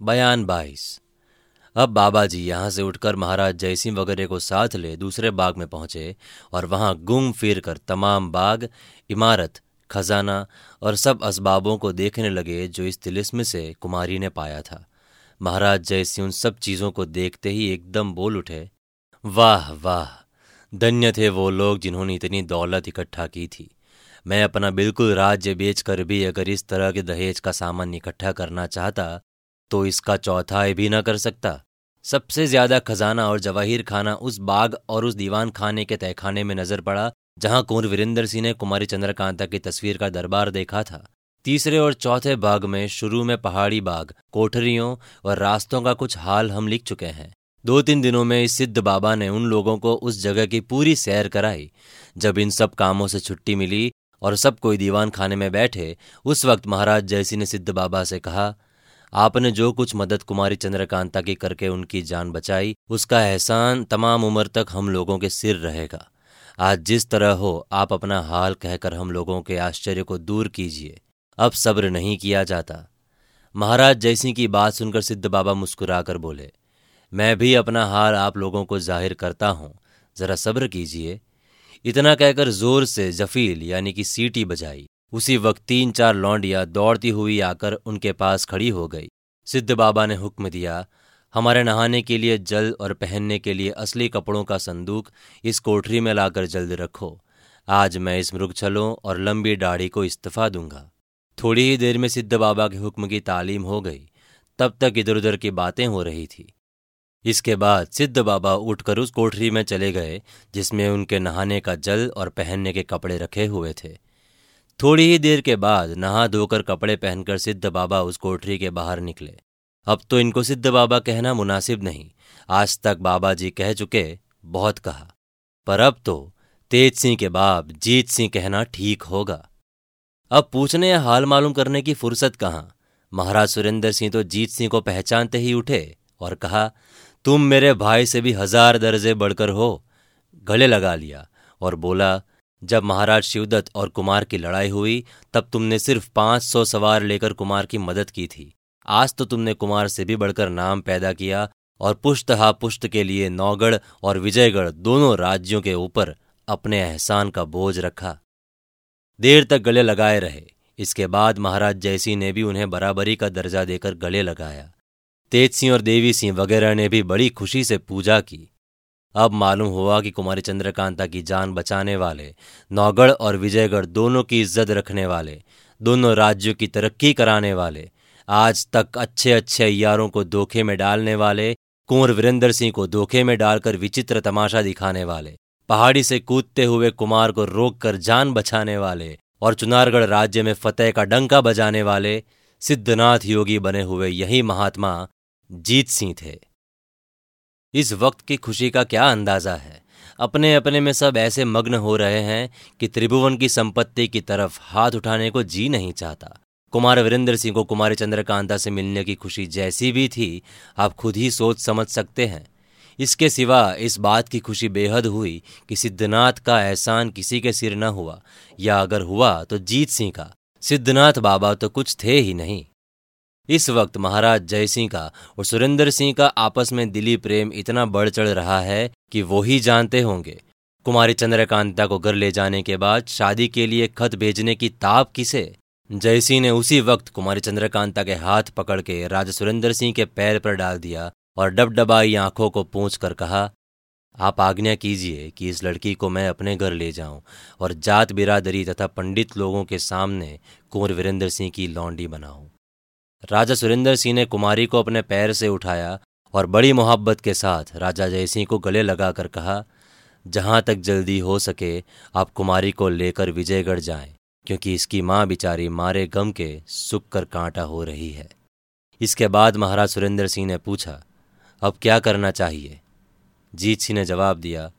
बयान बाईस। अब बाबा जी यहाँ से उठकर महाराज जयसिंह वगैरह को साथ ले दूसरे बाग में पहुँचे और वहाँ घूम फिर कर तमाम बाग, इमारत, खजाना और सब असबाबों को देखने लगे जो इस तिलिस्म से कुमारी ने पाया था। महाराज जयसिंह उन सब चीज़ों को देखते ही एकदम बोल उठे, वाह वाह, धन्य थे वो लोग जिन्होंने इतनी दौलत इकट्ठा की थी। मैं अपना बिल्कुल राज्य बेचकर भी अगर इस तरह के दहेज का सामान इकट्ठा करना चाहता तो इसका चौथाई भी न कर सकता। सबसे ज़्यादा खजाना और जवाहिर खाना उस बाग और उस दीवान खाने के तहखाने में नज़र पड़ा, जहाँ कुंवर वीरेंद्र सिंह ने कुमारी चंद्रकांता की तस्वीर का दरबार देखा था। तीसरे और चौथे बाग में शुरू में पहाड़ी बाग, कोठरियों और रास्तों का कुछ हाल हम लिख चुके हैं। दो तीन दिनों में इस सिद्ध बाबा ने उन लोगों को उस जगह की पूरी सैर कराई। जब इन सब कामों से छुट्टी मिली और सब कोई दीवान खाने में बैठे, उस वक्त महाराज जयसी ने सिद्ध बाबा से कहा आपने जो कुछ मदद कुमारी चंद्रकांता की करके उनकी जान बचाई, उसका एहसान तमाम उम्र तक हम लोगों के सिर रहेगा। आज जिस तरह हो, आप अपना हाल कहकर हम लोगों के आश्चर्य को दूर कीजिए। अब सब्र नहीं किया जाता। महाराज जयसिंह की बात सुनकर सिद्ध बाबा मुस्कुराकर बोले, मैं भी अपना हाल आप लोगों को ज़ाहिर करता हूँ। जरा सब्र कीजिए। इतना कहकर ज़ोर से जफील यानी कि सीटी बजाई। उसी वक्त तीन चार लौंडियाँ दौड़ती हुई आकर उनके पास खड़ी हो गई। सिद्ध बाबा ने हुक्म दिया, हमारे नहाने के लिए जल और पहनने के लिए असली कपड़ों का संदूक इस कोठरी में लाकर जल्द रखो। आज मैं इस मृगछलों और लंबी दाढ़ी को इस्तीफा दूँगा। थोड़ी ही देर में सिद्ध बाबा के हुक्म की तालीम हो गई। तब तक इधर उधर की बातें हो रही थी। इसके बाद सिद्ध बाबा उठकर उस कोठरी में चले गए, जिसमें उनके नहाने का जल और पहनने के कपड़े रखे हुए थे। थोड़ी ही देर के बाद नहा धोकर कपड़े पहनकर सिद्ध बाबा उस कोठरी के बाहर निकले। अब तो इनको सिद्ध बाबा कहना मुनासिब नहीं। आज तक बाबा जी कह चुके, बहुत कहा। पर अब तो तेज सिंह के बाप जीत सिंह कहना ठीक होगा। अब पूछने या हाल मालूम करने की फुर्सत कहाँ? महाराज सुरेंद्र सिंह तो जीत सिंह को पहचानते ही उठे और कहा, तुम मेरे भाई से भी हज़ार दर्जे बढ़कर हो। गले लगा लिया और बोला जब महाराज शिवदत्त और कुमार की लड़ाई हुई, तब तुमने सिर्फ़ पाँच सौ सवार लेकर कुमार की मदद की थी। आज तो तुमने कुमार से भी बढ़कर नाम पैदा किया और पुष्ट हा पुष्ट के लिए नौगढ़ और विजयगढ़ दोनों राज्यों के ऊपर अपने एहसान का बोझ रखा। देर तक गले लगाए रहे। इसके बाद महाराज जयसिंह ने भी उन्हें बराबरी का दर्जा देकर गले लगाया। तेज सिंह और देवी सिंह वगैरह ने भी बड़ी खुशी से पूजा की। अब मालूम हुआ कि कुमारी चंद्रकांता की जान बचाने वाले, नौगढ़ और विजयगढ़ दोनों की इज़्ज़त रखने वाले, दोनों राज्यों की तरक्की कराने वाले, आज तक अच्छे अच्छे अयारों को धोखे में डालने वाले, कुंवर वीरेंद्र सिंह को धोखे में डालकर विचित्र तमाशा दिखाने वाले, पहाड़ी से कूदते हुए कुमार को रोककर जान बचाने वाले और चुनारगढ़ राज्य में फतेह का डंका बजाने वाले, सिद्धनाथ योगी बने हुए यही महात्मा जीत सिंह थे। इस वक्त की खुशी का क्या अंदाज़ा है? अपने अपने में सब ऐसे मग्न हो रहे हैं कि त्रिभुवन की संपत्ति की तरफ़ हाथ उठाने को जी नहीं चाहता। कुमार वीरेंद्र सिंह को कुमारी चंद्रकांता से मिलने की खुशी जैसी भी थी, आप खुद ही सोच समझ सकते हैं। इसके सिवा इस बात की खुशी बेहद हुई कि सिद्धनाथ का एहसान किसी के सिर न हुआ, या अगर हुआ तो जीत सिंह का। सिद्धनाथ बाबा तो कुछ थे ही नहीं। इस वक्त महाराज जयसिंह का और सुरेंद्र सिंह का आपस में दिली प्रेम इतना बढ़ चढ़ रहा है कि वो ही जानते होंगे। कुमारी चंद्रकांता को घर ले जाने के बाद शादी के लिए खत भेजने की ताप किसे? जयसिंह ने उसी वक्त कुमारी चंद्रकांता के हाथ पकड़ के राजा सुरेंद्र सिंह के पैर पर डाल दिया और डबडबाई आँखों को पूछ कर कहा, आप आज्ञा कीजिए कि इस लड़की को मैं अपने घर ले जाऊँ और जात बिरादरी तथा पंडित लोगों के सामने कुंवर वीरेंद्र सिंह की लौंडी बनाऊँ। राजा सुरेंद्र सिंह ने कुमारी को अपने पैर से उठाया और बड़ी मोहब्बत के साथ राजा जयसिंह को गले लगाकर कहा, जहाँ तक जल्दी हो सके, आप कुमारी को लेकर विजयगढ़ जाएँ, क्योंकि इसकी माँ बिचारी मारे गम के सुख कर कांटा हो रही है। इसके बाद महाराज सुरेंद्र सिंह ने पूछा, अब क्या करना चाहिए? जीत सिंह ने जवाब दिया,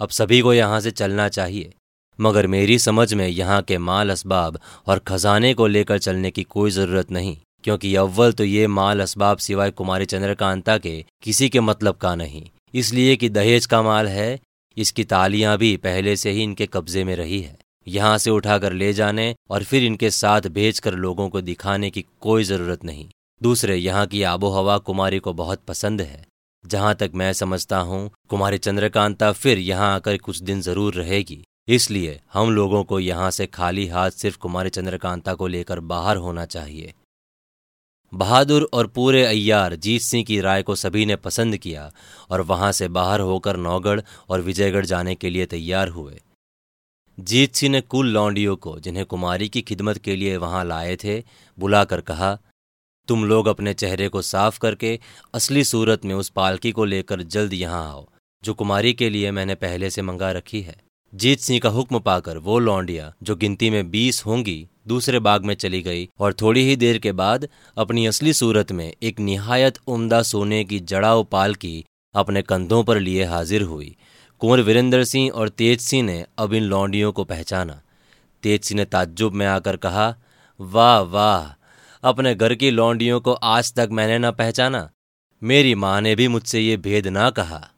अब सभी को यहाँ से चलना चाहिए, मगर मेरी समझ में यहाँ के माल असबाब और खजाने को लेकर चलने की कोई ज़रूरत नहीं। क्योंकि अव्वल तो ये माल असबाब सिवाय कुमारी चंद्रकांता के किसी के मतलब का नहीं। इसलिए कि दहेज का माल है, इसकी तालियाँ भी पहले से ही इनके कब्जे में रही है। यहाँ से उठाकर ले जाने और फिर इनके साथ भेजकर लोगों को दिखाने की कोई ज़रूरत नहीं। दूसरे, यहाँ की आबो हवा कुमारी को बहुत पसंद है। जहाँ तक मैं समझता हूँ, कुमारी चंद्रकांता फिर यहाँ आकर कुछ दिन ज़रूर रहेगी। इसलिए हम लोगों को यहाँ से खाली हाथ सिर्फ़ कुमारी चंद्रकांता को लेकर बाहर होना चाहिए। बहादुर और पूरे अय्यार जीत सिंह की राय को सभी ने पसंद किया और वहाँ से बाहर होकर नौगढ़ और विजयगढ़ जाने के लिए तैयार हुए। जीत सिंह ने कुल लौंडियों को, जिन्हें कुमारी की खिदमत के लिए वहाँ लाए थे, बुलाकर कहा, तुम लोग अपने चेहरे को साफ़ करके असली सूरत में उस पालकी को लेकर जल्द यहाँ आओ, जो कुमारी के लिए मैंने पहले से मंगा रखी है। जीत सिंह का हुक्म पाकर वो लौंडिया, जो गिनती में बीस होंगी, दूसरे बाग में चली गई और थोड़ी ही देर के बाद अपनी असली सूरत में एक निहायत उम्दा सोने की जड़ाऊ पालकी अपने कंधों पर लिए हाजिर हुई। कुंवर वीरेंद्र सिंह और तेज सिंह ने अब इन लौंडियों को पहचाना। तेज सिंह ने ताज्जुब में आकर कहा, वाह वाह, अपने घर की लौंडियों को आज तक मैंने न पहचाना। मेरी माँ ने भी मुझसे ये भेद ना कहा।